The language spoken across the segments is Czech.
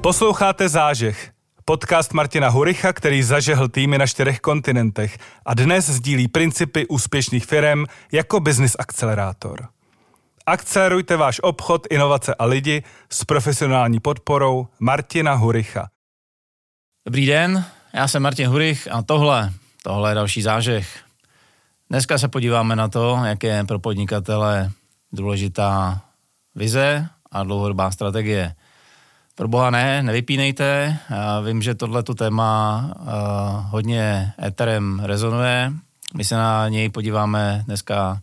Posloucháte Zážeh, podcast Martina Huricha, který zažehl týmy na čtyřech kontinentech a dnes sdílí principy úspěšných firm jako business akcelerátor. Akcelerujte váš obchod, inovace a lidi s profesionální podporou Martina Huricha. Dobrý den, já jsem Martin Hurich a tohle, tohle je další zážeh. Dneska se podíváme na to, jak je pro podnikatele důležitá vize a dlouhodobá strategie. Pro boha ne, nevypínejte. Já vím, že tohle téma uh, hodně Etherem rezonuje. My se na něj podíváme dneska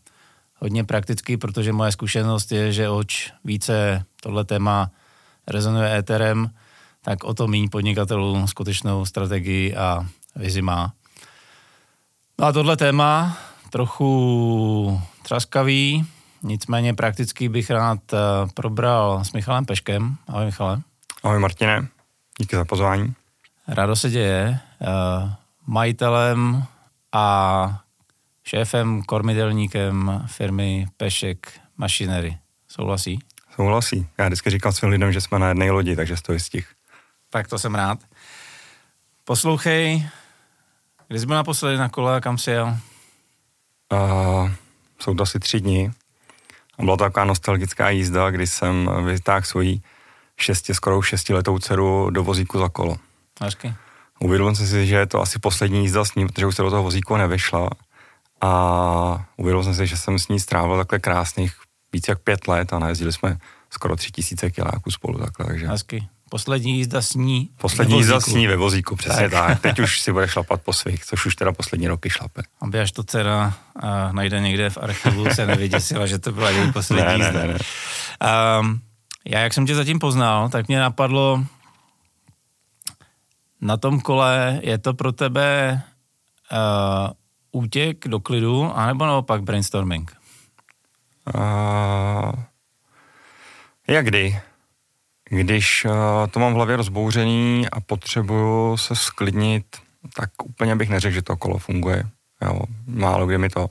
hodně prakticky, protože moje zkušenost je, že oč více tohle téma rezonuje Etherem, tak o to méně podnikatelů skutečnou strategii a vizi má. No a tohle téma trochu traskavý, nicméně prakticky bych rád eh, probral s Michalem Peškem. Ahoj Michale. Ahoj Martine, díky za pozvání. Rádo se děje. Eh, majitelem a šéfem, kormidelníkem firmy Pešek Machinery. Souhlasí? Souhlasí. Já vždycky říkám svým lidem, že jsme na jedné lodi, takže to stih. Tak to jsem rád. Poslouchej, kdy jsi byl naposledy na kole a kam jsi jel? Uh, jsou to asi tři dny. Byla to taková nostalgická jízda, kdy jsem vytáhl svoji šesti, skoro šestiletou dceru do vozíku za kolo. Hezky. Uvědomil jsem si, že je to asi poslední jízda s ním, protože už se do toho vozíku nevyšla. A uvědomil jsem si, že jsem s ní strávil takhle krásných víc jak pět let a najezdili jsme skoro tři tisíce kiláků spolu takhle. Takže... Hezky. Poslední jízda s ní Poslední jízda s ní ve vozíku, přesně tak. tak. Teď už si bude šlapat po svých, což už teda poslední roky šlape. Aby až to dcera uh, najde někde v archivu, se nevyděsila, že to byla její poslední ne, jízda. Ne, ne, ne. Um, já, jak jsem tě zatím poznal, tak mě napadlo, na tom kole je to pro tebe uh, útěk do klidu, anebo naopak brainstorming? Uh, jak kdy? Když uh, to mám v hlavě rozbouřený a potřebuju se sklidnit, tak úplně bych neřekl, že to kolo funguje. Jo, málo kdy mi to...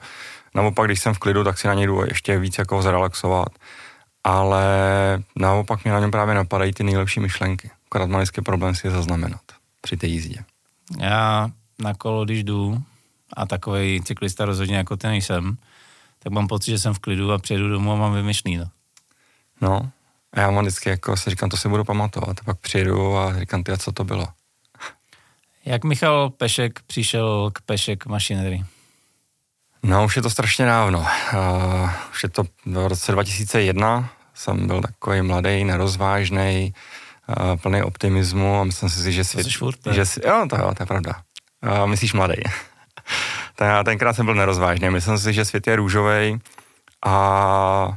Naopak, když jsem v klidu, tak si na něj jdu ještě víc jako zrelaxovat. Ale naopak mě na něm právě napadají ty nejlepší myšlenky. Akorát mám vždycky problém si je zaznamenat při té jízdě. Já na kolo, když jdu, a takový cyklista rozhodně jako ty nejsem, tak mám pocit, že jsem v klidu a přijedu domů a mám vymyšlný. No, no a já mám vždycky jako si říkám, to si budu pamatovat. A pak přijedu a říkám, ty, a co to bylo? Jak Michal Pešek přišel k Pešek Machinery? No, už je to strašně dávno. Uh, už je to v roce 2001. Jsem byl takový mladý, nerozvážný, uh, plný optimismu a myslím si, že svět... To furt, že si, jo, to, jo, to je pravda. Uh, myslíš mladý. Ten, tenkrát jsem byl nerozvážný. Myslím si, že svět je růžový a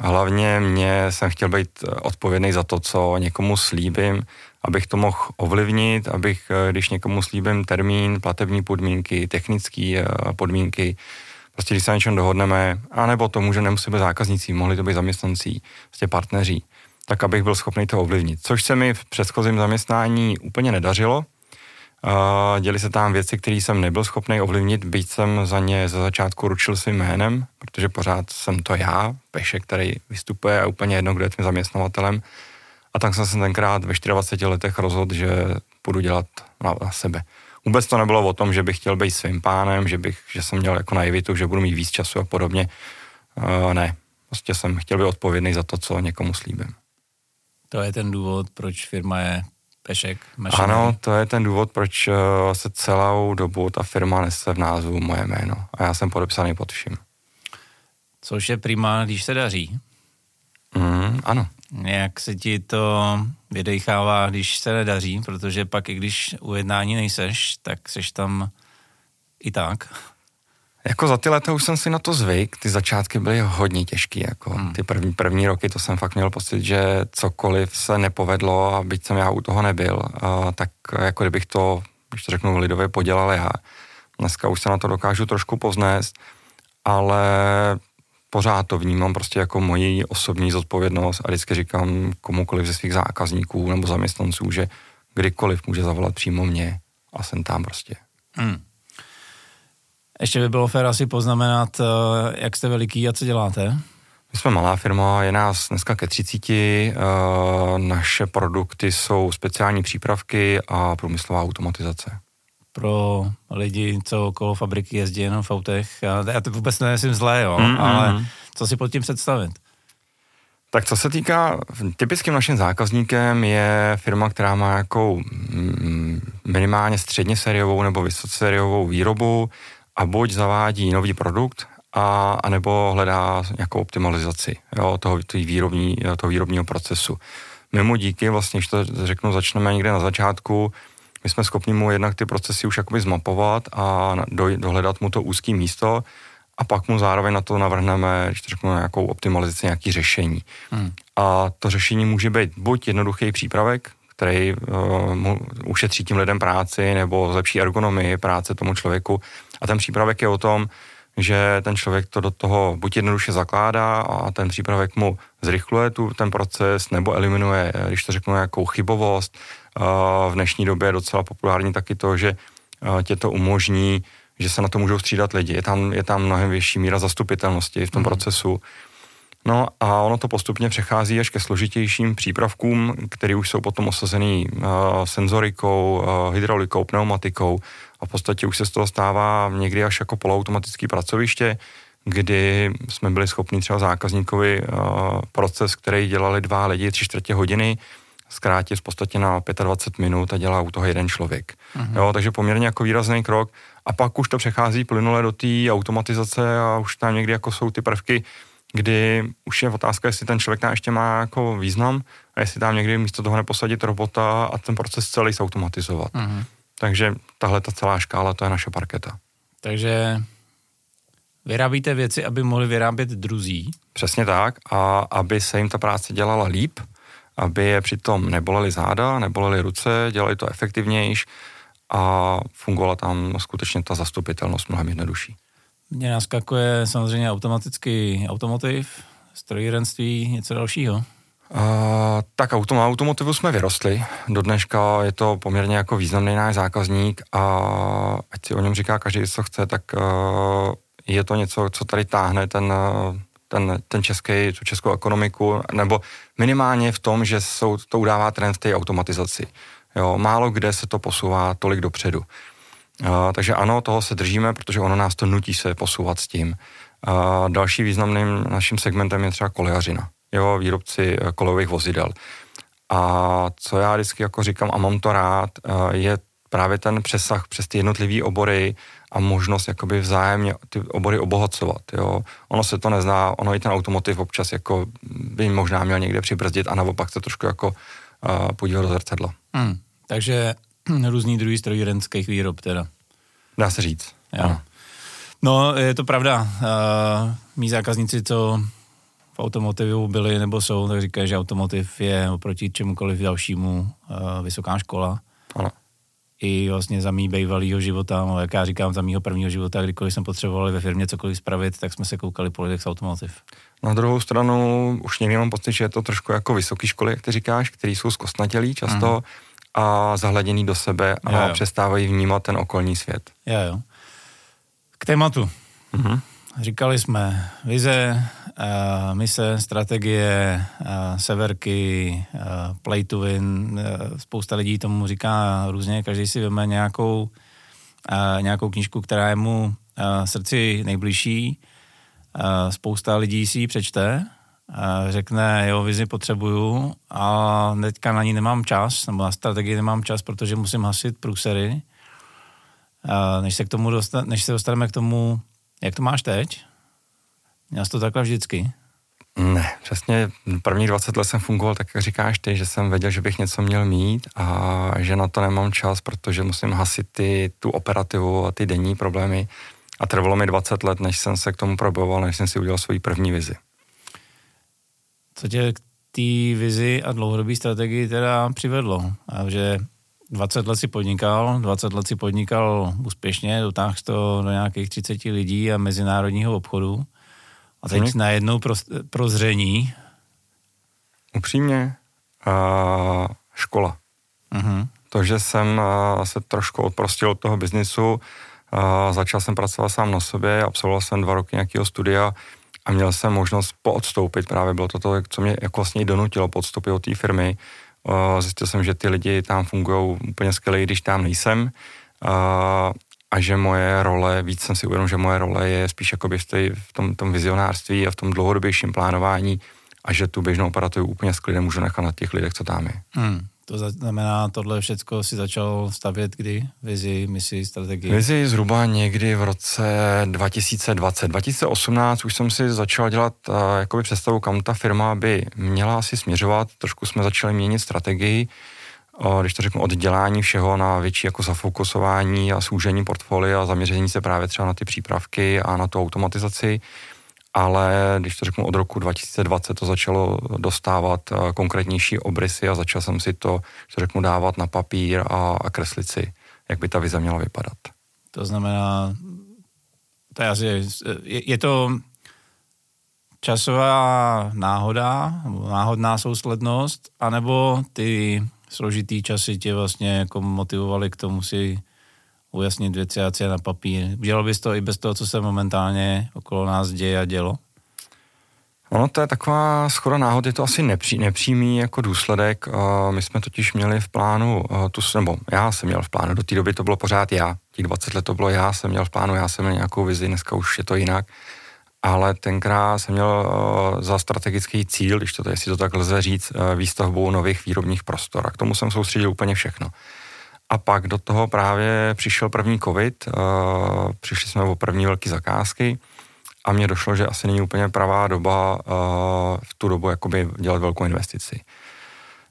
hlavně mě jsem chtěl být odpovědný za to, co někomu slíbím, abych to mohl ovlivnit, abych, když někomu slíbím termín, platební podmínky, technické podmínky, prostě když se na něčem dohodneme, anebo to může nemusí být zákazníci, mohli to být zaměstnanci, prostě partneři, tak abych byl schopný to ovlivnit. Což se mi v předchozím zaměstnání úplně nedařilo, Uh, děli se tam věci, které jsem nebyl schopný ovlivnit, byť jsem za ně ze začátku ručil svým jménem, protože pořád jsem to já, Peše, který vystupuje a úplně jedno, kdo je tím zaměstnavatelem. A tak jsem se tenkrát ve 24 letech rozhodl, že budu dělat na, na sebe. Vůbec to nebylo o tom, že bych chtěl být svým pánem, že, bych, že jsem měl jako naivitu, že budu mít víc času a podobně. Uh, ne, prostě jsem chtěl být odpovědný za to, co někomu slíbím. To je ten důvod, proč firma je Pešek. Mašinery. Ano, to je ten důvod, proč eh, se celou dobu ta firma nese v názvu moje jméno. A já jsem podepsaný pod vším. Což je prima, když se daří. Mm, ano. Jak se ti to vydechává, když se nedaří, protože pak i když u jednání nejseš, tak seš tam i tak. Jako za ty leta už jsem si na to zvyk, ty začátky byly hodně těžké, jako hmm. ty první, první roky to jsem fakt měl pocit, že cokoliv se nepovedlo a byť jsem já u toho nebyl, a, tak jako kdybych to, když to řeknu lidově, podělal já. Dneska už se na to dokážu trošku poznést, ale pořád to vnímám prostě jako moji osobní zodpovědnost a vždycky říkám komukoliv ze svých zákazníků nebo zaměstnanců, že kdykoliv může zavolat přímo mě a jsem tam prostě. Hmm. Ještě by bylo fér asi poznamenat, eh, jak jste veliký a co děláte. My jsme malá firma, je nás dneska ke 30. Naše produkty jsou speciální přípravky a průmyslová automatizace. Pro lidi, co okolo fabriky jezdí jenom v autech, já, já to vůbec nemyslím zlé, jo, mm-hmm. ale co si pod tím představit? Tak co se týká, typickým naším zákazníkem je firma, která má jako minimálně středně sériovou nebo vysoce sériovou výrobu a buď zavádí nový produkt, a, a nebo hledá nějakou optimalizaci jo, toho, výrobní, toho výrobního procesu. Mimo díky, vlastně, když to řeknu, začneme někde na začátku, my jsme schopni mu jednak ty procesy už jakoby zmapovat a do, dohledat mu to úzké místo a pak mu zároveň na to navrhneme, když to řeknu, nějakou optimalizaci, nějaký řešení. Hmm. A to řešení může být buď jednoduchý přípravek, který uh, mu ušetří tím lidem práci nebo zlepší ergonomii práce tomu člověku. A ten přípravek je o tom, že ten člověk to do toho buď jednoduše zakládá a ten přípravek mu zrychluje tu, ten proces nebo eliminuje, když to řeknu, nějakou chybovost. V dnešní době je docela populární taky to, že tě to umožní, že se na to můžou střídat lidi. Je tam, je tam mnohem větší míra zastupitelnosti v tom mm. procesu. No a ono to postupně přechází až ke složitějším přípravkům, které už jsou potom osazený uh, senzorikou, uh, hydraulikou, pneumatikou a v podstatě už se z toho stává někdy až jako poloautomatický pracoviště, kdy jsme byli schopni třeba zákazníkovi uh, proces, který dělali dva lidi tři čtvrtě hodiny, zkrátit v podstatě na 25 minut a dělá u toho jeden člověk. Uh-huh. Jo, takže poměrně jako výrazný krok. A pak už to přechází plynule do té automatizace a už tam někdy jako jsou ty prvky, kdy už je otázka, jestli ten člověk tam ještě má jako význam a jestli tam někdy místo toho neposadit robota a ten proces celý zautomatizovat. Uh-huh. Takže tahle ta celá škála, to je naše parketa. Takže vyrábíte věci, aby mohli vyrábět druzí. Přesně tak a aby se jim ta práce dělala líp, aby je přitom nebolely záda, nebolely ruce, dělali to efektivnější a fungovala tam skutečně ta zastupitelnost mnohem jednodušší. Mně naskakuje samozřejmě automatický automotiv, strojírenství, něco dalšího. Uh, tak autom, automotivu jsme vyrostli. Do dneška je to poměrně jako významný náš zákazník a ať si o něm říká každý, co chce, tak uh, je to něco, co tady táhne ten, ten, ten český, tu českou ekonomiku, nebo minimálně v tom, že jsou, to udává trend v té automatizaci. Jo, málo kde se to posouvá tolik dopředu. Uh, takže ano, toho se držíme, protože ono nás to nutí se posouvat s tím. Uh, další významným naším segmentem je třeba kolejařina jo, výrobci eh, kolejových vozidel. A co já vždycky jako říkám a mám to rád, eh, je právě ten přesah přes ty jednotlivé obory a možnost jakoby vzájemně ty obory obohacovat. Jo. Ono se to nezná, ono i ten automotiv občas jako by možná měl někde přibrzdit a naopak se trošku jako uh, podívat do zrcadla. Hmm, takže různý druhý strojírenských výrob teda. Dá se říct. Jo. No, je to pravda. Uh, mý zákazníci, co automotivu byli nebo jsou, tak říkají, že automotiv je oproti čemukoliv dalšímu uh, vysoká škola. Ano. I vlastně za mý bývalýho života, no, jak já říkám, za mýho prvního života, kdykoliv jsem potřebovali ve firmě cokoliv spravit, tak jsme se koukali po lidech z automotiv. Na druhou stranu už někdy mám pocit, že je to trošku jako vysoké školy, jak ty říkáš, který jsou zkostnatělí často mm. a zahleděný do sebe a jo, jo. přestávají vnímat ten okolní svět. Jo, jo. K tématu. Mm-hmm. Říkali jsme vize, uh, mise, strategie, uh, severky, uh, play to win. Spousta lidí tomu říká různě, každý si veme nějakou, nějakou knížku, která je mu srdci nejbližší. Spousta lidí si ji přečte, řekne, jo, vizi potřebuju a teďka na ní nemám čas, nebo na strategii nemám čas, protože musím hasit průsery. Než se, k tomu dosta- než se dostaneme k tomu, jak to máš teď? Měl jsi to takhle vždycky? Ne, přesně prvních 20 let jsem fungoval tak, jak říkáš ty, že jsem věděl, že bych něco měl mít a že na to nemám čas, protože musím hasit ty, tu operativu a ty denní problémy. A trvalo mi 20 let, než jsem se k tomu proboval, než jsem si udělal svoji první vizi. Co tě k té vizi a dlouhodobé strategii teda přivedlo? A že 20 let si podnikal, 20 let si podnikal úspěšně, dotáhl to do nějakých 30 lidí a mezinárodního obchodu. A teď hmm. najednou pro, prozření. Upřímně, uh, škola. Uh-huh. To, že jsem uh, se trošku odprostil od toho biznisu, uh, začal jsem pracovat sám na sobě, absolvoval jsem dva roky nějakého studia a měl jsem možnost poodstoupit, právě bylo to to, co mě jako vlastně donutilo podstoupit od té firmy. Zjistil jsem, že ty lidi tam fungují úplně skvěle, když tam nejsem a že moje role, víc jsem si uvědomil, že moje role je spíš jakoby v, tej, v tom, tom vizionářství a v tom dlouhodobějším plánování a že tu běžnou operativu úplně s klidem můžu nechat na těch lidech, co tam je. Hmm. To znamená, tohle všechno si začal stavět kdy? Vizi, misi, strategii? Vizi zhruba někdy v roce 2020. 2018 už jsem si začal dělat uh, jakoby představu, kam ta firma by měla asi směřovat. Trošku jsme začali měnit strategii, uh, když to řeknu, oddělání všeho na větší jako zafokusování a soužení portfolia a zaměření se právě třeba na ty přípravky a na tu automatizaci ale když to řeknu od roku 2020 to začalo dostávat eh, konkrétnější obrysy a začal jsem si to, to řeknu, dávat na papír a, a kreslit si, jak by ta vize měla vypadat. To znamená, to je, asi, je, je to časová náhoda, náhodná souslednost, anebo ty složitý časy tě vlastně jako motivovali k tomu si ujasnit věci a na papír. Dělal bys to i bez toho, co se momentálně okolo nás děje a dělo? Ono to je taková schoda náhod, je to asi nepří, nepřímý jako důsledek. My jsme totiž měli v plánu, tu, nebo já jsem měl v plánu, do té doby to bylo pořád já, těch 20 let to bylo já, jsem měl v plánu, já jsem měl nějakou vizi, dneska už je to jinak. Ale tenkrát jsem měl za strategický cíl, když to, jestli to tak lze říct, výstavbu nových výrobních prostor. A k tomu jsem soustředil úplně všechno. A pak do toho právě přišel první covid, uh, přišli jsme o první velké zakázky a mně došlo, že asi není úplně pravá doba uh, v tu dobu jakoby dělat velkou investici.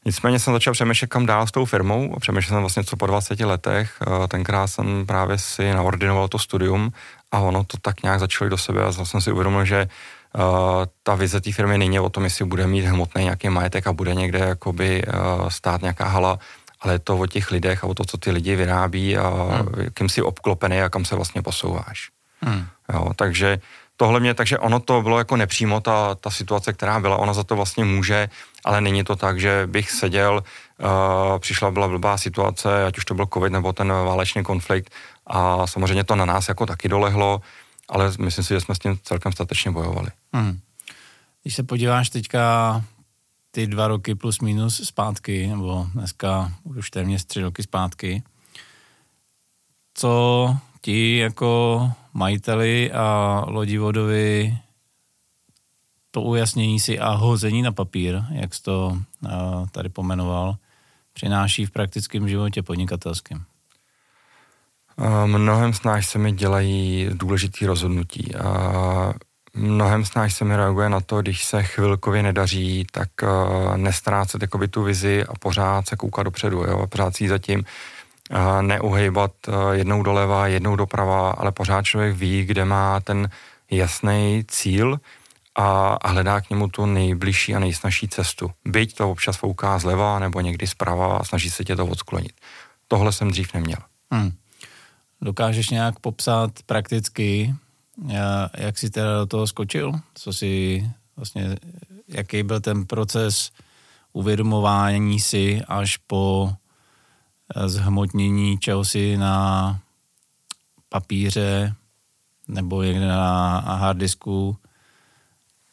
Nicméně jsem začal přemýšlet, kam dál s tou firmou přemýšlel jsem vlastně co po 20 letech. Uh, tenkrát jsem právě si naordinoval to studium a ono to tak nějak začalo do sebe a jsem si uvědomil, že Uh, ta vize té firmy není o tom, jestli bude mít hmotný nějaký majetek a bude někde jakoby uh, stát nějaká hala, ale je to o těch lidech a o to, co ty lidi vyrábí a hmm. kým si obklopený a kam se vlastně posouváš. Hmm. Jo, takže tohle mě, takže ono to bylo jako nepřímo, ta, ta situace, která byla, ona za to vlastně může, ale není to tak, že bych seděl, uh, přišla byla blbá situace, ať už to byl covid nebo ten válečný konflikt a samozřejmě to na nás jako taky dolehlo, ale myslím si, že jsme s tím celkem statečně bojovali. Hmm. Když se podíváš teďka ty dva roky plus minus zpátky, nebo dneska už téměř tři roky zpátky, co ti jako majiteli a lodivodovi to ujasnění si a hození na papír, jak jsi to tady pomenoval, přináší v praktickém životě podnikatelském? Mnohem snáž se mi dělají důležitý rozhodnutí. A mnohem snáž se mi reaguje na to, když se chvilkově nedaří, tak uh, nestrácet jakoby tu vizi a pořád se koukat dopředu, jo, pořád si zatím uh, neuhejbat uh, jednou doleva, jednou doprava, ale pořád člověk ví, kde má ten jasný cíl a, a hledá k němu tu nejbližší a nejsnažší cestu. Byť to občas fouká zleva nebo někdy zprava a snaží se tě to odsklonit. Tohle jsem dřív neměl. Hmm. Dokážeš nějak popsat prakticky, jak jsi teda do toho skočil? Co si vlastně, jaký byl ten proces uvědomování si až po eh, zhmotnění čeho si na papíře nebo někde na harddisku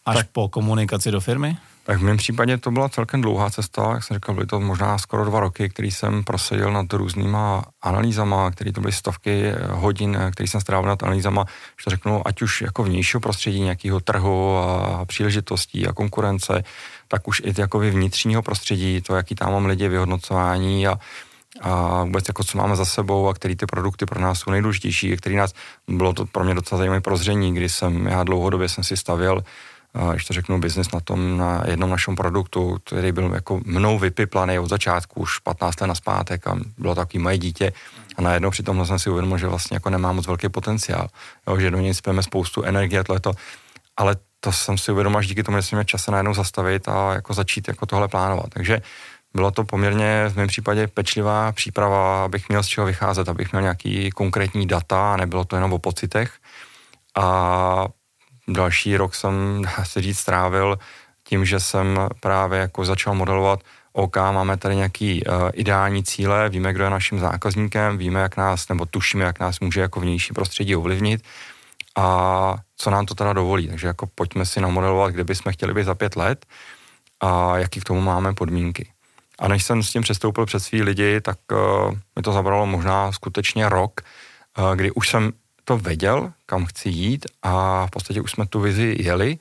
až tak. po komunikaci do firmy? Tak v mém případě to byla celkem dlouhá cesta, jak jsem říkal, byly to možná skoro dva roky, který jsem prosadil nad různýma analýzama, které to byly stovky hodin, který jsem strávil nad analýzama, že to řeknu, ať už jako vnějšího prostředí, nějakého trhu a příležitostí a konkurence, tak už i jako vnitřního prostředí, to, jaký tam mám lidi, vyhodnocování a, a vůbec jako co máme za sebou a který ty produkty pro nás jsou nejdůležitější, který nás, bylo to pro mě docela zajímavé prozření, kdy jsem, já dlouhodobě jsem si stavěl když to řeknu, biznis na tom, na jednom našem produktu, který byl jako mnou vypiplaný od začátku, už 15 let naspátek a bylo takový moje dítě. A najednou při tom jsem si uvědomil, že vlastně jako nemá moc velký potenciál, jo, že do něj spíme spoustu energie, to, ale to jsem si uvědomil až díky tomu, že jsem měl čas najednou zastavit a jako začít jako tohle plánovat. Takže bylo to poměrně v mém případě pečlivá příprava, abych měl z čeho vycházet, abych měl nějaký konkrétní data a nebylo to jenom o pocitech. A další rok jsem, dá se říct, strávil tím, že jsem právě jako začal modelovat OK, máme tady nějaký uh, ideální cíle, víme, kdo je naším zákazníkem, víme, jak nás, nebo tušíme, jak nás může jako vnější prostředí ovlivnit a co nám to teda dovolí. Takže jako pojďme si namodelovat, kde bychom chtěli být za pět let a jaký k tomu máme podmínky. A než jsem s tím přestoupil před svý lidi, tak uh, mi to zabralo možná skutečně rok, uh, kdy už jsem to věděl, kam chci jít a v podstatě už jsme tu vizi jeli,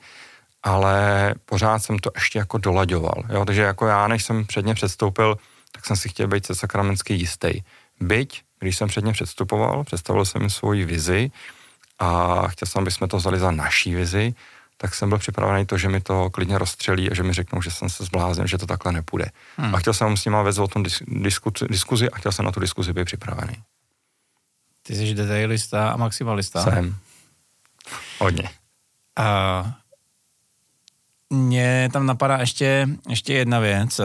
ale pořád jsem to ještě jako dolaďoval. Jo? Takže jako já, než jsem předně předstoupil, tak jsem si chtěl být se sakramensky jistý. Byť, když jsem předně předstupoval, představil jsem svoji vizi a chtěl jsem, aby jsme to vzali za naší vizi, tak jsem byl připravený to, že mi to klidně rozstřelí a že mi řeknou, že jsem se zbláznil, že to takhle nepůjde. Hmm. A chtěl jsem s nimi vést o tom diskuzi, diskuzi a chtěl jsem na tu diskuzi být připravený. Ty jsi detailista a maximalista. Jsem. Hodně. A mě tam napadá ještě, ještě jedna věc.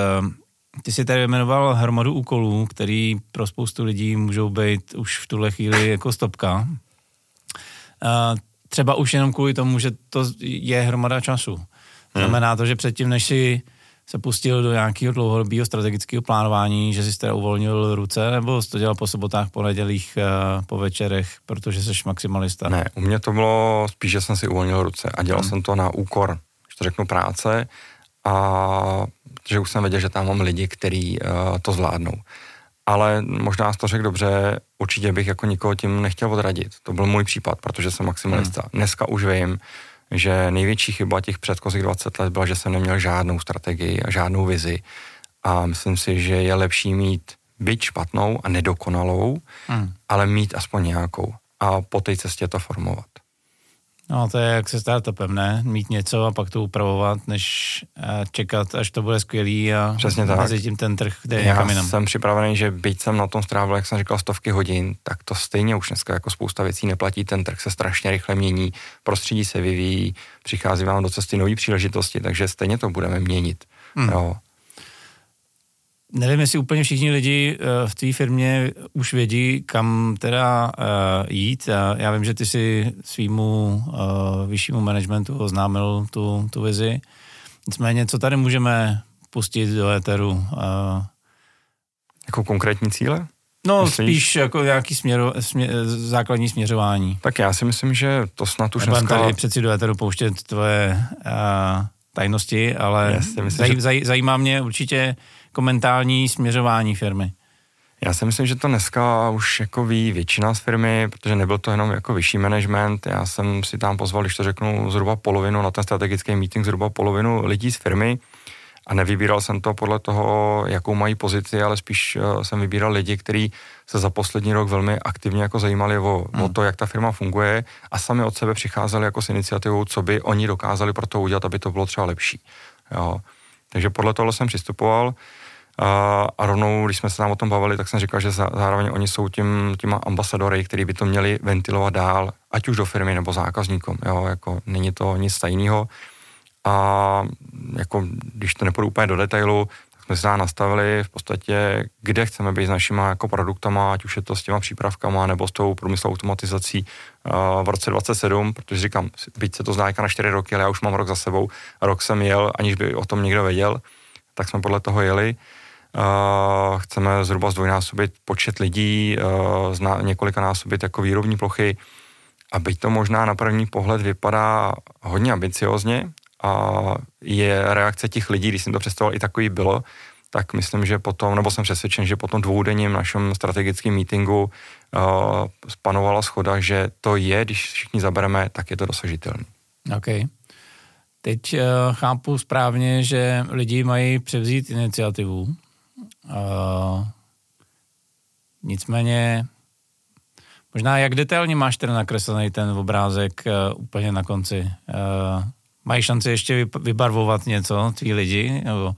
Ty jsi tady vyjmenoval hromadu úkolů, který pro spoustu lidí můžou být už v tuhle chvíli jako stopka. Třeba už jenom kvůli tomu, že to je hromada času. Hmm. Znamená to, že předtím, než si se pustil do nějakého dlouhodobého strategického plánování, že jsi teda uvolnil ruce, nebo jsi to dělal po sobotách, po nedělích, eh, po večerech, protože jsi maximalista? Ne, u mě to bylo spíš, že jsem si uvolnil ruce a dělal hmm. jsem to na úkor, že to řeknu, práce a že už jsem věděl, že tam mám lidi, kteří uh, to zvládnou. Ale možná to řekl dobře, určitě bych jako nikoho tím nechtěl odradit. To byl můj případ, protože jsem maximalista. Hmm. Dneska už vím, že největší chyba těch předchozích 20 let byla, že jsem neměl žádnou strategii a žádnou vizi. A myslím si, že je lepší mít byť špatnou a nedokonalou, hmm. ale mít aspoň nějakou a po té cestě to formovat. No to je jak se startupem, ne? Mít něco a pak to upravovat, než eh, čekat, až to bude skvělý a Přesně tak. mezi tím ten trh jde Já někam jinam. jsem připravený, že byť jsem na tom strávil, jak jsem říkal, stovky hodin, tak to stejně už dneska jako spousta věcí neplatí, ten trh se strašně rychle mění, prostředí se vyvíjí, přichází vám do cesty nové příležitosti, takže stejně to budeme měnit. Hmm. Jo. Nevím, jestli úplně všichni lidi eh, v té firmě už vědí, kam teda uh, jít. Já vím, že ty si svýmu uh, vyššímu managementu oznámil tu, tu vizi. Nicméně, co tady můžeme pustit do éteru? Uh, jako konkrétní cíle? No, Myslíš? spíš jako nějaký směro, smě, základní směřování. Tak já si myslím, že to snad už dneska... tady přeci do éteru pouštět tvoje uh, tajnosti, ale myslím, zaj, že... zaj, zajímá mě určitě jako mentální směřování firmy? Já si myslím, že to dneska už jako ví většina z firmy, protože nebyl to jenom jako vyšší management. Já jsem si tam pozval, když to řeknu, zhruba polovinu na ten strategický meeting, zhruba polovinu lidí z firmy a nevybíral jsem to podle toho, jakou mají pozici, ale spíš uh, jsem vybíral lidi, kteří se za poslední rok velmi aktivně jako zajímali o, hmm. o to, jak ta firma funguje a sami od sebe přicházeli jako s iniciativou, co by oni dokázali pro to udělat, aby to bylo třeba lepší. Jo. Takže podle toho jsem přistupoval. A, a rovnou, když jsme se tam o tom bavili, tak jsem říkal, že zároveň oni jsou tím, těma ambasadory, který by to měli ventilovat dál, ať už do firmy nebo zákazníkům. Jo, jako není to nic tajného. A jako, když to nepůjdu úplně do detailu, jsme se nastavili v podstatě, kde chceme být s našimi jako produktama, ať už je to s těma přípravkama nebo s tou průmyslovou automatizací uh, v roce 27, protože říkám, byť se to zdá na 4 roky, ale já už mám rok za sebou, rok jsem jel, aniž by o tom někdo věděl, tak jsme podle toho jeli. Uh, chceme zhruba zdvojnásobit počet lidí, zna, několika násobit jako výrobní plochy. A byť to možná na první pohled vypadá hodně ambiciozně a je reakce těch lidí, když jsem to představoval, i takový bylo, tak myslím, že potom, nebo jsem přesvědčen, že po tom dvoudenním našem strategickém meetingu uh, spanovala schoda, že to je, když všichni zabereme, tak je to dosažitelné. OK. Teď uh, chápu správně, že lidi mají převzít iniciativu Uh, nicméně, možná jak detailně máš ten nakreslený ten obrázek uh, úplně na konci? Uh, mají šanci ještě vybarvovat něco, tví lidi? Nebo...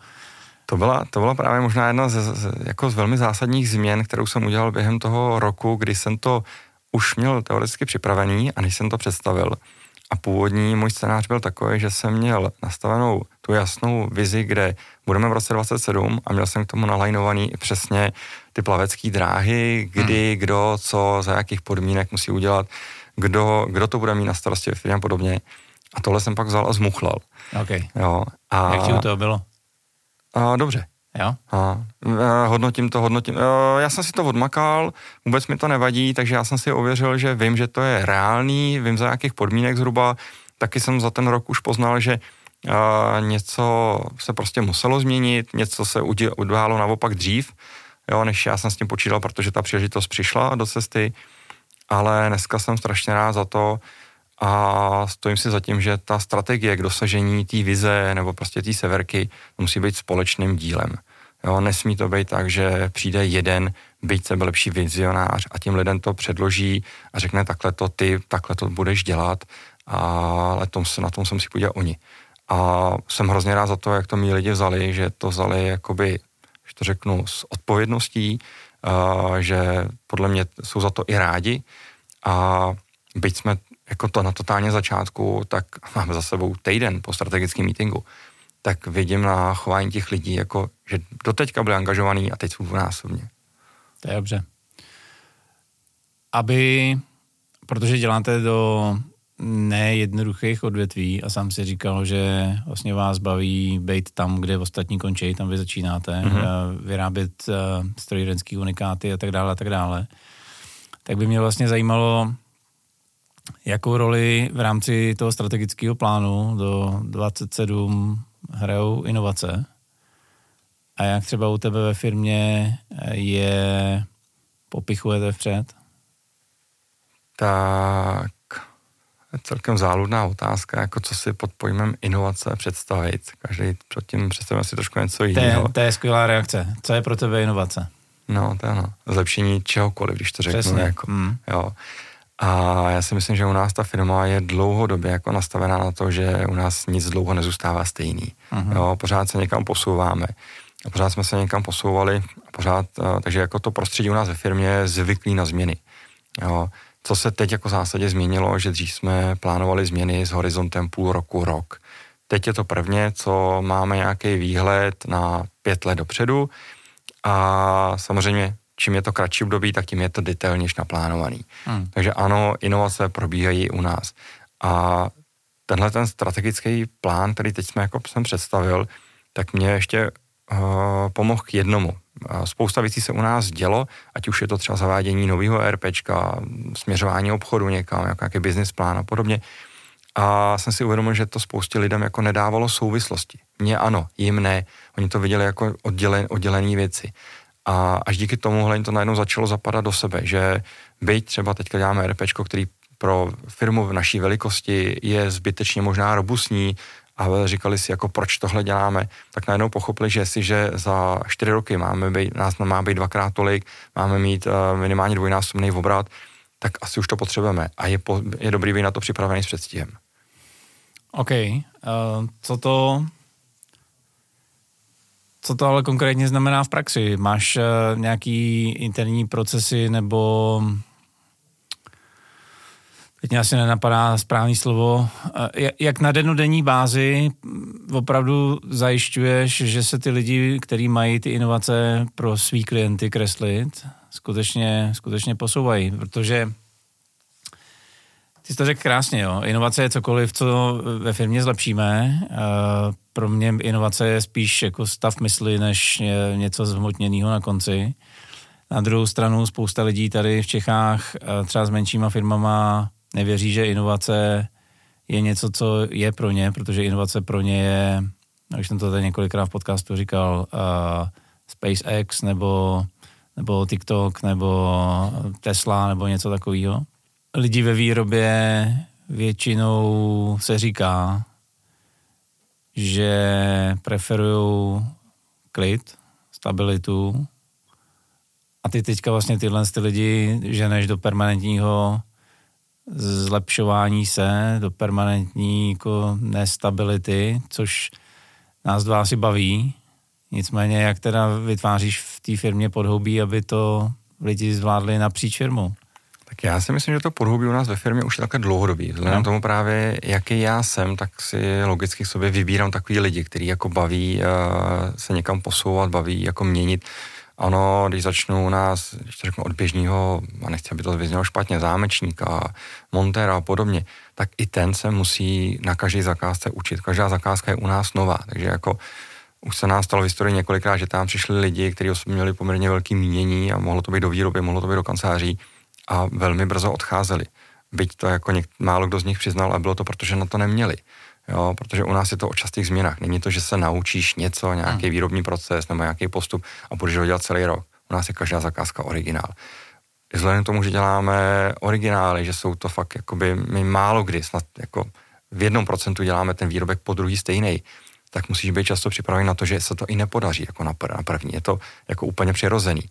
To byla, to byla právě možná jedna z, z, jako z velmi zásadních změn, kterou jsem udělal během toho roku, kdy jsem to už měl teoreticky připravený a než jsem to představil. A původní můj scénář byl takový, že jsem měl nastavenou tu jasnou vizi, kde budeme v roce 27 a měl jsem k tomu nalajnovaný přesně ty plavecké dráhy, kdy, hmm. kdo, co, za jakých podmínek musí udělat, kdo, kdo to bude mít na starosti a podobně. A tohle jsem pak vzal a zmuchlal. Okay. Jo, a, Jak ti u toho bylo? A, dobře. Jo? A, eh, hodnotím to, hodnotím. Eh, já jsem si to odmakal, vůbec mi to nevadí, takže já jsem si ověřil, že vím, že to je reálný, vím za jakých podmínek zhruba. Taky jsem za ten rok už poznal, že a, něco se prostě muselo změnit, něco se událo naopak dřív, jo, než já jsem s tím počítal, protože ta příležitost přišla do cesty, ale dneska jsem strašně rád za to, a stojím si za tím, že ta strategie k dosažení té vize nebo prostě té severky musí být společným dílem. Jo, nesmí to být tak, že přijde jeden, byť sebe lepší vizionář a tím lidem to předloží a řekne takhle to ty, takhle to budeš dělat, ale tom se, na tom se musí podívat oni. A jsem hrozně rád za to, jak to mý lidi vzali, že to vzali jakoby, že to řeknu, s odpovědností, že podle mě jsou za to i rádi a byť jsme jako to na totálně začátku, tak máme za sebou týden po strategickém meetingu, tak vidím na chování těch lidí, jako, že doteďka byli angažovaní a teď jsou dvojnásobně. To je dobře. Aby, protože děláte do nejednoduchých odvětví a sám si říkal, že vlastně vás baví být tam, kde ostatní končí, tam vy začínáte, mm-hmm. vyrábět uh, strojírenský unikáty a tak dále a tak dále. Tak by mě vlastně zajímalo, jakou roli v rámci toho strategického plánu do 27 hrajou inovace a jak třeba u tebe ve firmě je popichujete vpřed? Tak je celkem záludná otázka, jako co si pod pojmem inovace představit. Každý předtím představuje si trošku něco jiného. To je, skvělá reakce. Co je pro tebe inovace? No, to je no. Zlepšení čehokoliv, když to řeknu. Přesně. Jako, mm. jo. A já si myslím, že u nás ta firma je dlouhodobě jako nastavená na to, že u nás nic dlouho nezůstává stejný. Uh-huh. Jo, pořád se někam posouváme. A pořád jsme se někam posouvali, pořád, eh, takže jako to prostředí u nás ve firmě je zvyklý na změny. Jo. Co se teď jako zásadě změnilo, že dřív jsme plánovali změny s horizontem půl roku, rok. Teď je to prvně, co máme nějaký výhled na pět let dopředu a samozřejmě čím je to kratší období, tak tím je to detailněž naplánovaný. Hmm. Takže ano, inovace probíhají u nás. A tenhle ten strategický plán, který teď jsme jako jsem představil, tak mě ještě uh, pomohl k jednomu. Spousta věcí se u nás dělo, ať už je to třeba zavádění nového RPčka, směřování obchodu někam, jako nějaký business plán a podobně. A jsem si uvědomil, že to spoustě lidem jako nedávalo souvislosti. Mně ano, jim ne. Oni to viděli jako oddělen, oddělené věci. A až díky tomuhle to najednou začalo zapadat do sebe, že byť třeba teďka děláme RP, který pro firmu v naší velikosti je zbytečně možná robustní a říkali si, jako proč tohle děláme, tak najednou pochopili, že že za čtyři roky máme být, nás má být dvakrát tolik, máme mít uh, minimálně dvojnásobný obrat, tak asi už to potřebujeme a je, po, je dobrý být na to připravený s předstihem. OK. Uh, co to co to ale konkrétně znamená v praxi? Máš uh, nějaký interní procesy nebo teď mě asi nenapadá správný slovo, uh, jak na denodenní bázi opravdu zajišťuješ, že se ty lidi, kteří mají ty inovace pro svý klienty kreslit, skutečně, skutečně posouvají, protože ty jsi to řekl krásně, jo. Inovace je cokoliv, co ve firmě zlepšíme. Pro mě inovace je spíš jako stav mysli, než něco zhmotněného na konci. Na druhou stranu spousta lidí tady v Čechách, třeba s menšíma firmama, nevěří, že inovace je něco, co je pro ně, protože inovace pro ně je, už jsem to tady několikrát v podcastu říkal, uh, SpaceX nebo, nebo TikTok nebo Tesla nebo něco takového lidi ve výrobě většinou se říká, že preferují klid, stabilitu a ty teďka vlastně tyhle ty lidi ženeš do permanentního zlepšování se, do permanentní jako nestability, což nás dva asi baví. Nicméně, jak teda vytváříš v té firmě podhoubí, aby to lidi zvládli napříč firmou? Tak já si myslím, že to podhoubí u nás ve firmě už je takhle dlouhodobý. Vzhledem no. tomu právě, jaký já jsem, tak si logicky sobě vybírám takový lidi, který jako baví uh, se někam posouvat, baví jako měnit. Ano, když začnu u nás, když to řeknu od běžního, a nechci, aby to vyznělo špatně, zámečníka, montera a podobně, tak i ten se musí na každé zakázce učit. Každá zakázka je u nás nová, takže jako už se nám stalo v historii několikrát, že tam přišli lidi, kteří měli poměrně velký mínění a mohlo to být do výroby, mohlo to být do kanceláří a velmi brzo odcházeli. Byť to jako něk- málo kdo z nich přiznal a bylo to, protože na to neměli. Jo, protože u nás je to o častých změnách. Není to, že se naučíš něco, nějaký hmm. výrobní proces nebo nějaký postup a budeš ho dělat celý rok. U nás je každá zakázka originál. Vzhledem k tomu, že děláme originály, že jsou to fakt, jakoby my málo kdy, snad jako v jednom procentu děláme ten výrobek po druhý stejný, tak musíš být často připravený na to, že se to i nepodaří jako na, na první. Je to jako úplně přirozený.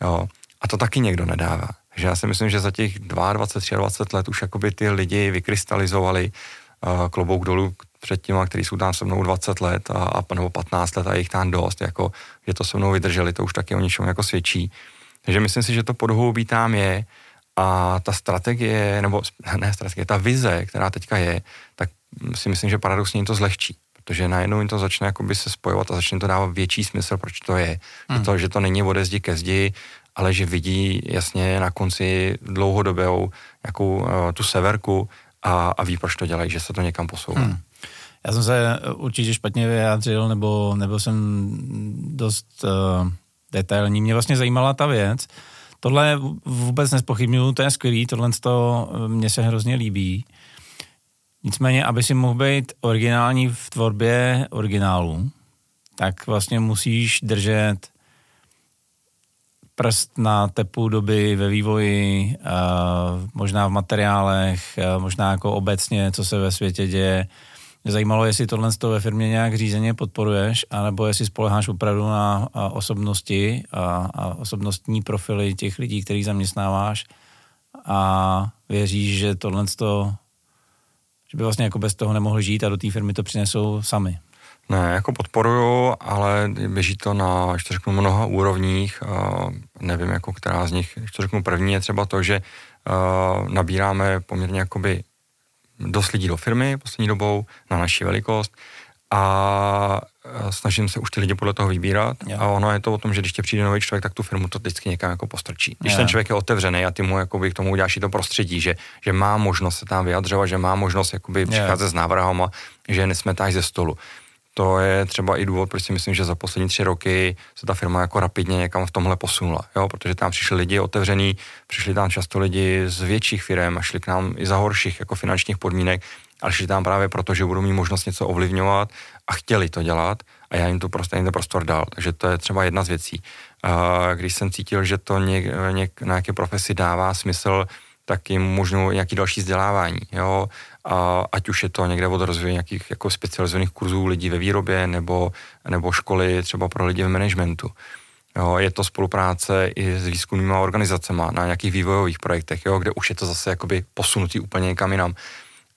Jo. A to taky někdo nedává. Takže já si myslím, že za těch 22, 23 let už jakoby ty lidi vykrystalizovali uh, klobouk dolů před těma, kteří jsou tam se mnou 20 let a, a nebo 15 let a jich tam dost, jako, že to se mnou vydrželi, to už taky o něčem jako svědčí. Takže myslím si, že to podhoubí tam je a ta strategie, nebo ne strategie, ta vize, která teďka je, tak si myslím, že paradoxně jim to zlehčí protože najednou jim to začne jakoby se spojovat a začne to dávat větší smysl, proč to je. Hmm. Že, to, že to není ode zdi ke zdi, ale že vidí jasně na konci dlouhodobou nějakou uh, tu severku a, a ví, proč to dělají, že se to někam posouvá. Hmm. Já jsem se určitě špatně vyjádřil, nebo nebyl jsem dost uh, detailní. Mě vlastně zajímala ta věc. Tohle vůbec nespochybnuju, to je skvělý, tohle to eh, mně se hrozně líbí. Nicméně, aby si mohl být originální v tvorbě originálu, tak vlastně musíš držet prst na tepu doby ve vývoji, možná v materiálech, možná jako obecně, co se ve světě děje. Mě zajímalo, jestli tohle ve firmě nějak řízeně podporuješ, anebo jestli spoleháš opravdu na osobnosti a, osobnostní profily těch lidí, který zaměstnáváš a věříš, že tohle že by vlastně jako bez toho nemohli žít a do té firmy to přinesou sami. Ne, jako podporuju, ale běží to na, když to řeknu, mnoha úrovních. nevím, jako která z nich, když to řeknu první, je třeba to, že nabíráme poměrně jakoby dost lidí do firmy poslední dobou na naši velikost a snažím se už ty lidi podle toho vybírat. Jo. A ono je to o tom, že když tě přijde nový člověk, tak tu firmu to vždycky někam jako postrčí. Když jo. ten člověk je otevřený a ty mu jakoby, k tomu uděláš i to prostředí, že, že má možnost se tam vyjadřovat, že má možnost jakoby, přicházet s návrhama, že nesmetáš ze stolu. To je třeba i důvod, proč si myslím, že za poslední tři roky se ta firma jako rapidně někam v tomhle posunula, jo? protože tam přišli lidi otevřený, přišli tam často lidi z větších firm a šli k nám i za horších jako finančních podmínek, ale šli tam právě proto, že budou mít možnost něco ovlivňovat a chtěli to dělat a já jim to prostě to prostor dal. Takže to je třeba jedna z věcí. Když jsem cítil, že to něk, něk, na nějaké profesi dává smysl, tak jim možnou nějaký další vzdělávání, jo, a ať už je to někde od rozvoje nějakých jako specializovaných kurzů lidí ve výrobě nebo, nebo školy třeba pro lidi v managementu. Jo, je to spolupráce i s výzkumnými organizacemi na nějakých vývojových projektech, jo, kde už je to zase jakoby posunutý úplně někam jinam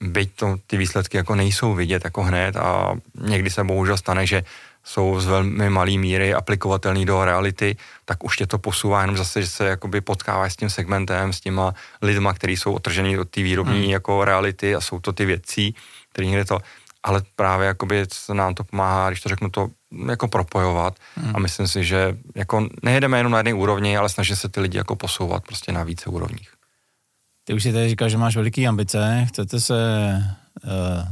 byť to, ty výsledky jako nejsou vidět jako hned a někdy se bohužel stane, že jsou z velmi malý míry aplikovatelný do reality, tak už tě to posouvá jenom zase, že se jakoby potkáváš s tím segmentem, s těma lidma, kteří jsou otržený od té výrobní hmm. jako reality a jsou to ty věcí, které někde to, ale právě jakoby se nám to pomáhá, když to řeknu to, jako propojovat hmm. a myslím si, že jako nejedeme jenom na jedné úrovni, ale snaží se ty lidi jako posouvat prostě na více úrovních. Ty už si tady říkal, že máš veliké ambice, chcete se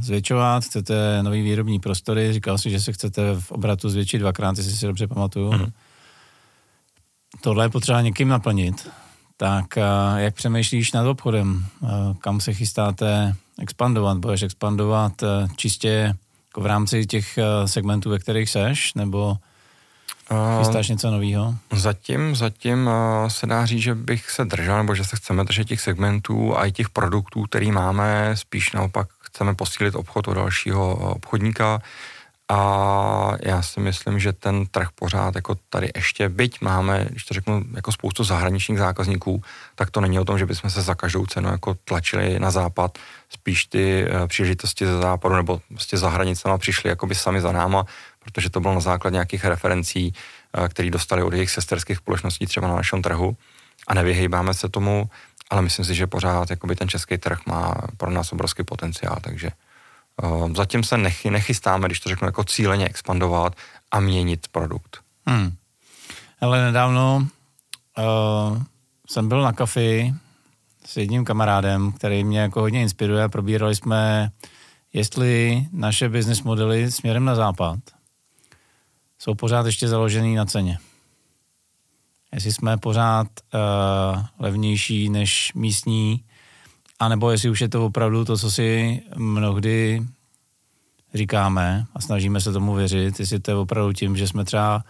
zvětšovat, chcete nový výrobní prostory, říkal si, že se chcete v obratu zvětšit dvakrát, jestli si dobře pamatuju. Mm. Tohle je potřeba někým naplnit. Tak uh, jak přemýšlíš nad obchodem? Uh, kam se chystáte expandovat? Budeš expandovat čistě jako v rámci těch segmentů, ve kterých seš, nebo Chystáš něco nového? Zatím, zatím se dá říct, že bych se držel, nebo že se chceme držet těch segmentů a i těch produktů, který máme, spíš naopak chceme posílit obchod o dalšího obchodníka. A já si myslím, že ten trh pořád jako tady ještě, byť máme, když to řeknu, jako spoustu zahraničních zákazníků, tak to není o tom, že bychom se za každou cenu jako tlačili na západ, spíš ty eh, příležitosti ze západu nebo prostě za hranicema přišli jakoby sami za náma, protože to bylo na základě nějakých referencí, eh, které dostali od jejich sesterských společností třeba na našem trhu. A nevyhejbáme se tomu, ale myslím si, že pořád jakoby ten český trh má pro nás obrovský potenciál, takže uh, zatím se nechy, nechystáme, když to řeknu, jako cíleně expandovat a měnit produkt. Hmm. Ale nedávno uh, jsem byl na kafi s jedním kamarádem, který mě jako hodně inspiruje. Probírali jsme, jestli naše business modely směrem na západ jsou pořád ještě založený na ceně. Jestli jsme pořád uh, levnější než místní, anebo jestli už je to opravdu to, co si mnohdy říkáme a snažíme se tomu věřit, jestli to je opravdu tím, že jsme třeba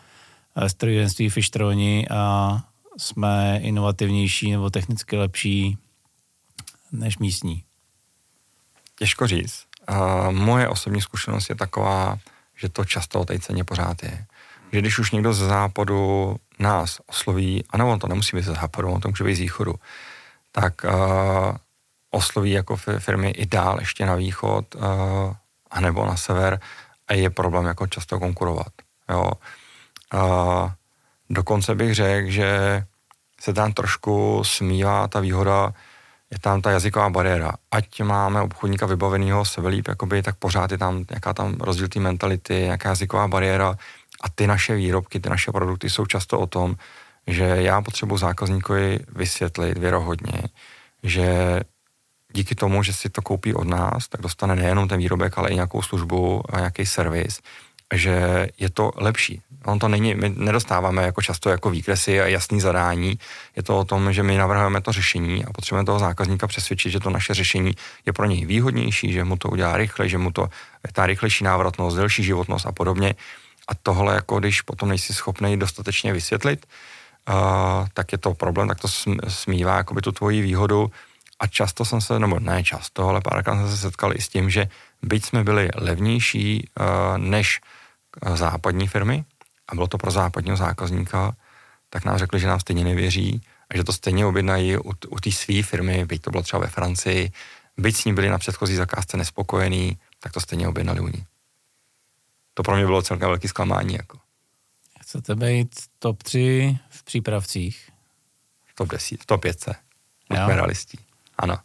eh, strojírenství fištroni a jsme inovativnější nebo technicky lepší než místní. Těžko říct. Uh, moje osobní zkušenost je taková, že to často o té ceně pořád je. Že když už někdo ze západu nás osloví, a nebo on to nemusí být ze západu, on to může být z východu, tak uh, osloví jako firmy i dál ještě na východ, uh, anebo na sever a je problém jako často konkurovat. Jo. Uh, dokonce bych řekl, že se tam trošku smívá ta výhoda, je tam ta jazyková bariéra. Ať máme obchodníka vybaveného se líp, jakoby, tak pořád je tam nějaká tam rozdíl té mentality, nějaká jazyková bariéra a ty naše výrobky, ty naše produkty jsou často o tom, že já potřebuji zákazníkovi vysvětlit věrohodně, že díky tomu, že si to koupí od nás, tak dostane nejenom ten výrobek, ale i nějakou službu a nějaký servis, že je to lepší. On to není, my nedostáváme jako často jako výkresy a jasný zadání. Je to o tom, že my navrhujeme to řešení a potřebujeme toho zákazníka přesvědčit, že to naše řešení je pro něj výhodnější, že mu to udělá rychle, že mu to je ta rychlejší návratnost, delší životnost a podobně. A tohle, jako když potom nejsi schopný dostatečně vysvětlit, uh, tak je to problém, tak to smívá jakoby tu tvoji výhodu. A často jsem se, nebo ne často, ale párkrát jsem se setkal i s tím, že byť jsme byli levnější uh, než západní firmy, a bylo to pro západního zákazníka, tak nám řekli, že nám stejně nevěří a že to stejně objednají u, u té své firmy, byť to bylo třeba ve Francii, byť s ní byli na předchozí zakázce nespokojení, tak to stejně objednali u ní. To pro mě bylo celkem velký zklamání. Jako. Chcete být top 3 v přípravcích? Top 10, top 5. Buďme realistí. Ano.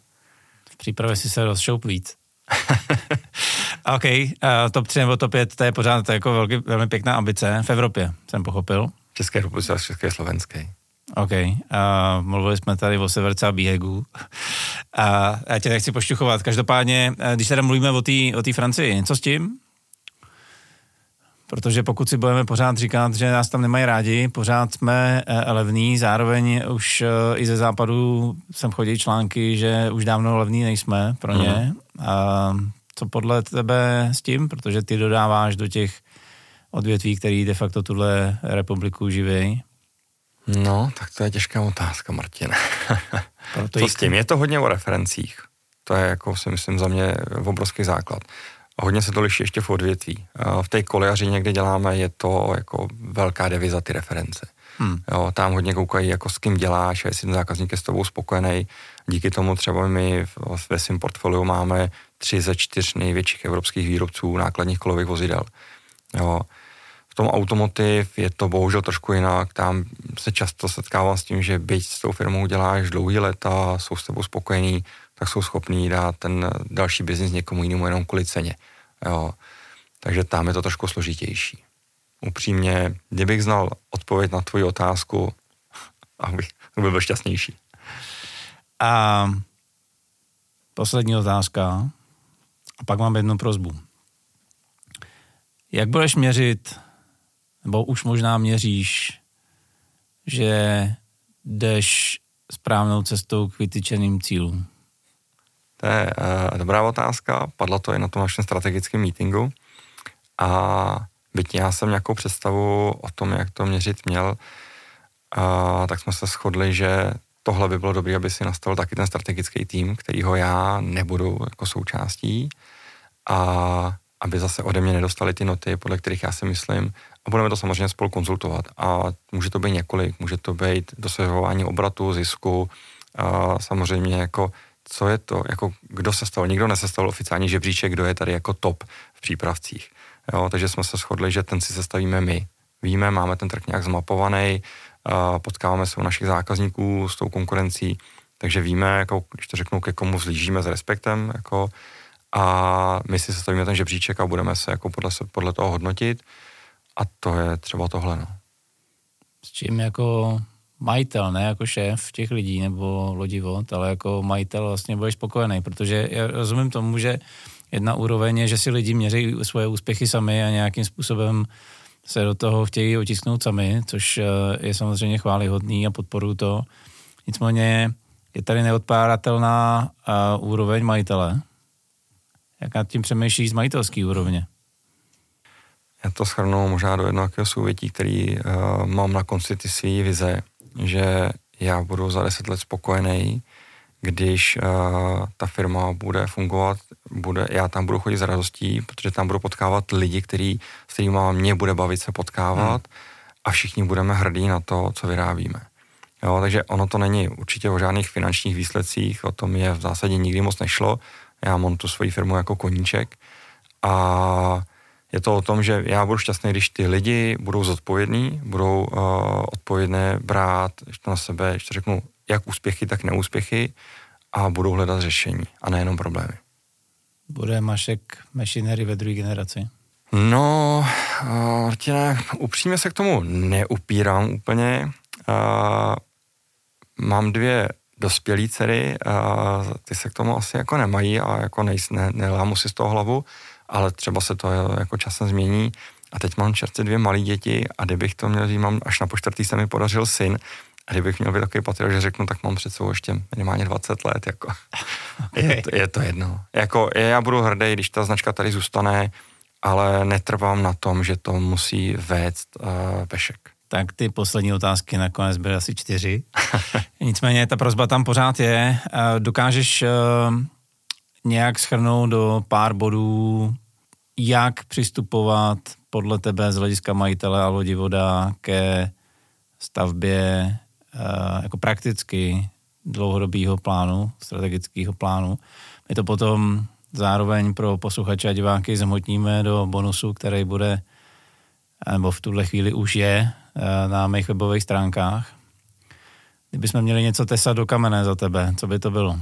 V přípravě si se rozšoup víc. OK, uh, top 3 nebo top 5, to je pořád to je jako velký, velmi pěkná ambice v Evropě, jsem pochopil. České republice a České slovenské. OK, uh, mluvili jsme tady o Severce a Bíhegu. A já tě nechci pošťuchovat. Každopádně, když teda mluvíme o té o Francii, co s tím? Protože pokud si budeme pořád říkat, že nás tam nemají rádi, pořád jsme levní, zároveň už i ze západu sem chodí články, že už dávno levní nejsme pro ně. Mm. A co podle tebe s tím, protože ty dodáváš do těch odvětví, který de facto tuhle republiku živí? No, tak to je těžká otázka, Martin. Co s tím? Je to hodně o referencích. To je, jako si myslím, za mě obrovský základ. Hodně se to liší ještě v odvětví. V té kolejařině, kde děláme, je to jako velká deviza ty reference. Hmm. Jo, tam hodně koukají, jako s kým děláš, jestli ten zákazník je s tobou spokojený. Díky tomu třeba my ve svém portfoliu máme tři ze čtyř největších evropských výrobců nákladních kolových vozidel. Jo. V tom automotiv je to bohužel trošku jinak, tam se často setkávám s tím, že byť s tou firmou děláš dlouhý leta, jsou s tebou spokojení, tak jsou schopní dát ten další biznis někomu jinému jenom kvůli ceně. Jo. Takže tam je to trošku složitější. Upřímně, kdybych znal odpověď na tvoji otázku, abych byl, byl šťastnější. A poslední otázka. A pak mám jednu prozbu. Jak budeš měřit, nebo už možná měříš, že jdeš správnou cestou k vytyčeným cílům? To je uh, dobrá otázka, padla to i na tom našem strategickém meetingu. A byť já jsem nějakou představu o tom, jak to měřit měl, uh, tak jsme se shodli, že tohle by bylo dobré, aby si nastavil taky ten strategický tým, kterýho já nebudu jako součástí a aby zase ode mě nedostali ty noty, podle kterých já si myslím. A budeme to samozřejmě spolu konzultovat. A může to být několik, může to být dosahování obratu, zisku, a samozřejmě jako co je to, jako kdo se stal, nikdo nesestavil oficiální žebříček, kdo je tady jako top v přípravcích. Jo, takže jsme se shodli, že ten si sestavíme my. Víme, máme ten trh nějak zmapovaný, potkáváme se u našich zákazníků s tou konkurencí, takže víme, jako, když to řeknu, ke komu zlížíme s respektem, jako, a my si sestavíme ten žebříček a budeme se jako podle, podle toho hodnotit a to je třeba tohle, no. S čím jako majitel, ne jako šéf těch lidí nebo lodivod, ale jako majitel vlastně budeš spokojený, protože já rozumím tomu, že jedna úroveň je, že si lidi měří svoje úspěchy sami a nějakým způsobem se do toho chtějí otisknout sami, což eh, je samozřejmě chválihodný a podporuji to. Nicméně je tady neodpáratelná uh, úroveň majitele. Jak nad tím přemýšlíš z majitelské úrovně? Já to schrnu možná do jednoho souvětí, který uh, mám na konci ty své vize, že já budu za deset let spokojený, když uh, ta firma bude fungovat, bude, já tam budu chodit s radostí, protože tam budu potkávat lidi, který, s kterými mě bude bavit se potkávat hmm. a všichni budeme hrdí na to, co vyrábíme. Jo, takže ono to není určitě o žádných finančních výsledcích, o tom je v zásadě nikdy moc nešlo. Já mám tu svoji firmu jako koníček a je to o tom, že já budu šťastný, když ty lidi budou zodpovědní, budou uh, odpovědné brát to na sebe, když to řeknu, jak úspěchy, tak neúspěchy a budou hledat řešení a nejenom problémy. Bude Mašek machinery ve druhé generaci? No, uh, Martine, upřímně se k tomu neupírám úplně. Uh, mám dvě dospělé dcery, uh, ty se k tomu asi jako nemají a jako nejs, ne, nelámu si z toho hlavu, ale třeba se to jako časem změní. A teď mám čerstvě dvě malé děti a kdybych to měl říct, mám až na po čtvrtý se mi podařil syn, a kdybych měl být takový patriot, že řeknu, tak mám před sebou ještě minimálně 20 let, jako. Okay. je, to, je to jedno. Jako, já budu hrdý, když ta značka tady zůstane, ale netrvám na tom, že to musí vést uh, Pešek. Tak ty poslední otázky nakonec byly asi čtyři. Nicméně ta prozba tam pořád je. Uh, dokážeš uh, nějak schrnout do pár bodů, jak přistupovat podle tebe z hlediska majitele a lodivoda ke stavbě uh, jako prakticky dlouhodobého plánu, strategického plánu. My to potom zároveň pro posluchače a diváky zhmotníme do bonusu, který bude, nebo v tuhle chvíli už je uh, na mých webových stránkách. Kdybychom měli něco tesat do kamene za tebe, co by to bylo?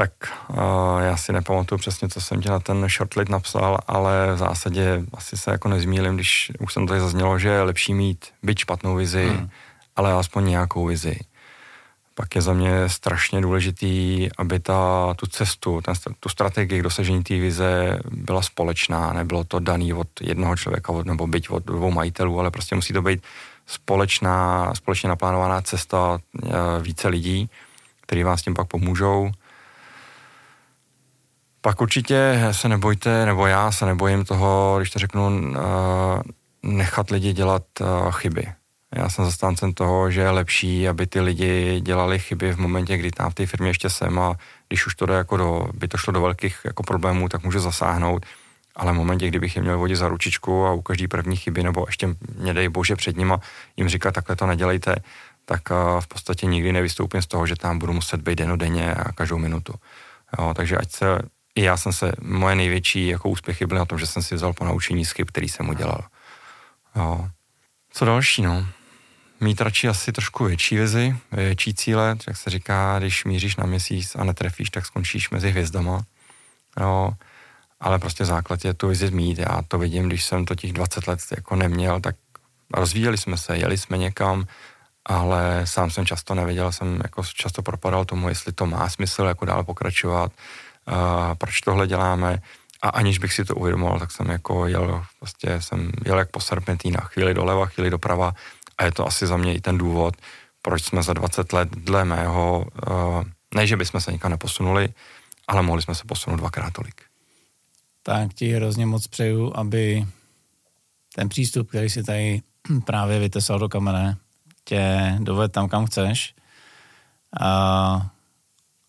Tak uh, já si nepamatuju přesně, co jsem ti na ten shortlit napsal, ale v zásadě asi se jako nezmílim, když už jsem tady zaznělo, že je lepší mít byť špatnou vizi, hmm. ale aspoň nějakou vizi. Pak je za mě strašně důležitý, aby ta, tu cestu, ten, tu strategii k dosažení té vize byla společná, nebylo to daný od jednoho člověka nebo byť od dvou majitelů, ale prostě musí to být společná, společně naplánovaná cesta eh, více lidí, kteří vám s tím pak pomůžou pak určitě se nebojte, nebo já se nebojím toho, když to řeknu, eh, nechat lidi dělat eh, chyby. Já jsem zastáncem toho, že je lepší, aby ty lidi dělali chyby v momentě, kdy tam v té firmě ještě jsem a když už to jde jako do, by to šlo do velkých jako problémů, tak můžu zasáhnout. Ale v momentě, kdybych je měl vodit za ručičku a u každý první chyby, nebo ještě mě dej bože před nima jim říkat, takhle to nedělejte, tak eh, v podstatě nikdy nevystoupím z toho, že tam budu muset být denodenně a každou minutu. Jo, takže ať se i já jsem se, moje největší jako úspěchy byly na tom, že jsem si vzal po naučení z chyb, který jsem udělal. Jo. Co další, no? Mít radši asi trošku větší vizi, větší cíle, jak se říká, když míříš na měsíc a netrefíš, tak skončíš mezi hvězdama. Jo. Ale prostě základ je tu vizi mít. Já to vidím, když jsem to těch 20 let jako neměl, tak rozvíjeli jsme se, jeli jsme někam, ale sám jsem často nevěděl, jsem jako často propadal tomu, jestli to má smysl jako dál pokračovat, proč tohle děláme. A aniž bych si to uvědomoval, tak jsem jako jel, prostě jsem jel jak po serpentínách, chvíli doleva, chvíli doprava a je to asi za mě i ten důvod, proč jsme za 20 let dle mého, uh, ne, že bychom se nikam neposunuli, ale mohli jsme se posunout dvakrát tolik. Tak ti hrozně moc přeju, aby ten přístup, který si tady právě vytesal do kamene, tě doved tam, kam chceš. A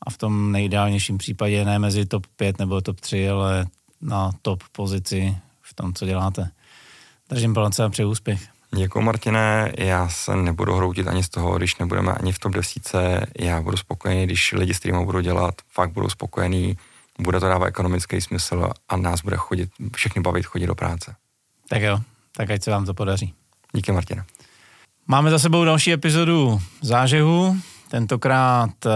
a v tom nejideálnějším případě ne mezi top 5 nebo top 3, ale na top pozici v tom, co děláte. Držím palce a přeji úspěch. Děkuji, Martine. Já se nebudu hroutit ani z toho, když nebudeme ani v top 10. Já budu spokojený, když lidi s kterými budu dělat, fakt budou spokojení, bude to dávat ekonomický smysl a nás bude chodit, všechny bavit chodit do práce. Tak jo, tak ať se vám to podaří. Díky, Martina. Máme za sebou další epizodu zážehu. Tentokrát uh,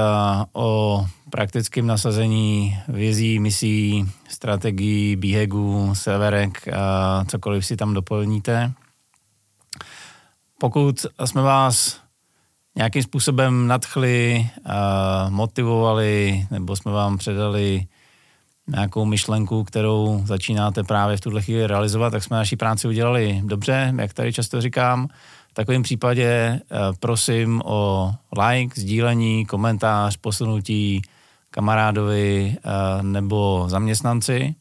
o praktickém nasazení vizí, misí, strategií, bíhegů, severek, uh, cokoliv si tam doplníte. Pokud jsme vás nějakým způsobem nadchli, uh, motivovali, nebo jsme vám předali nějakou myšlenku, kterou začínáte právě v tuhle chvíli realizovat, tak jsme naší práci udělali dobře, jak tady často říkám. Takovém případě eh, prosím o like, sdílení, komentář, posunutí kamarádovi eh, nebo zaměstnanci,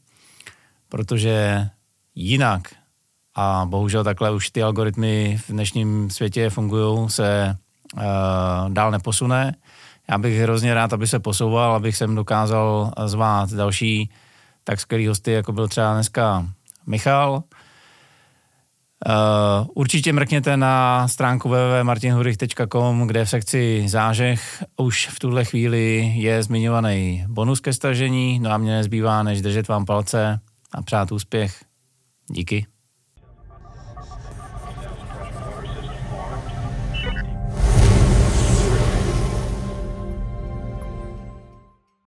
protože jinak, a bohužel takhle už ty algoritmy v dnešním světě fungují, se eh, dál neposune. Já bych hrozně rád, aby se posouval, abych sem dokázal zvát další tak skvělý hosty, jako byl třeba dneska Michal. Uh, určitě mrkněte na stránku www.martinhurich.com, kde v sekci zážeh už v tuhle chvíli je zmiňovaný bonus ke stažení, no a mě nezbývá, než držet vám palce a přát úspěch. Díky.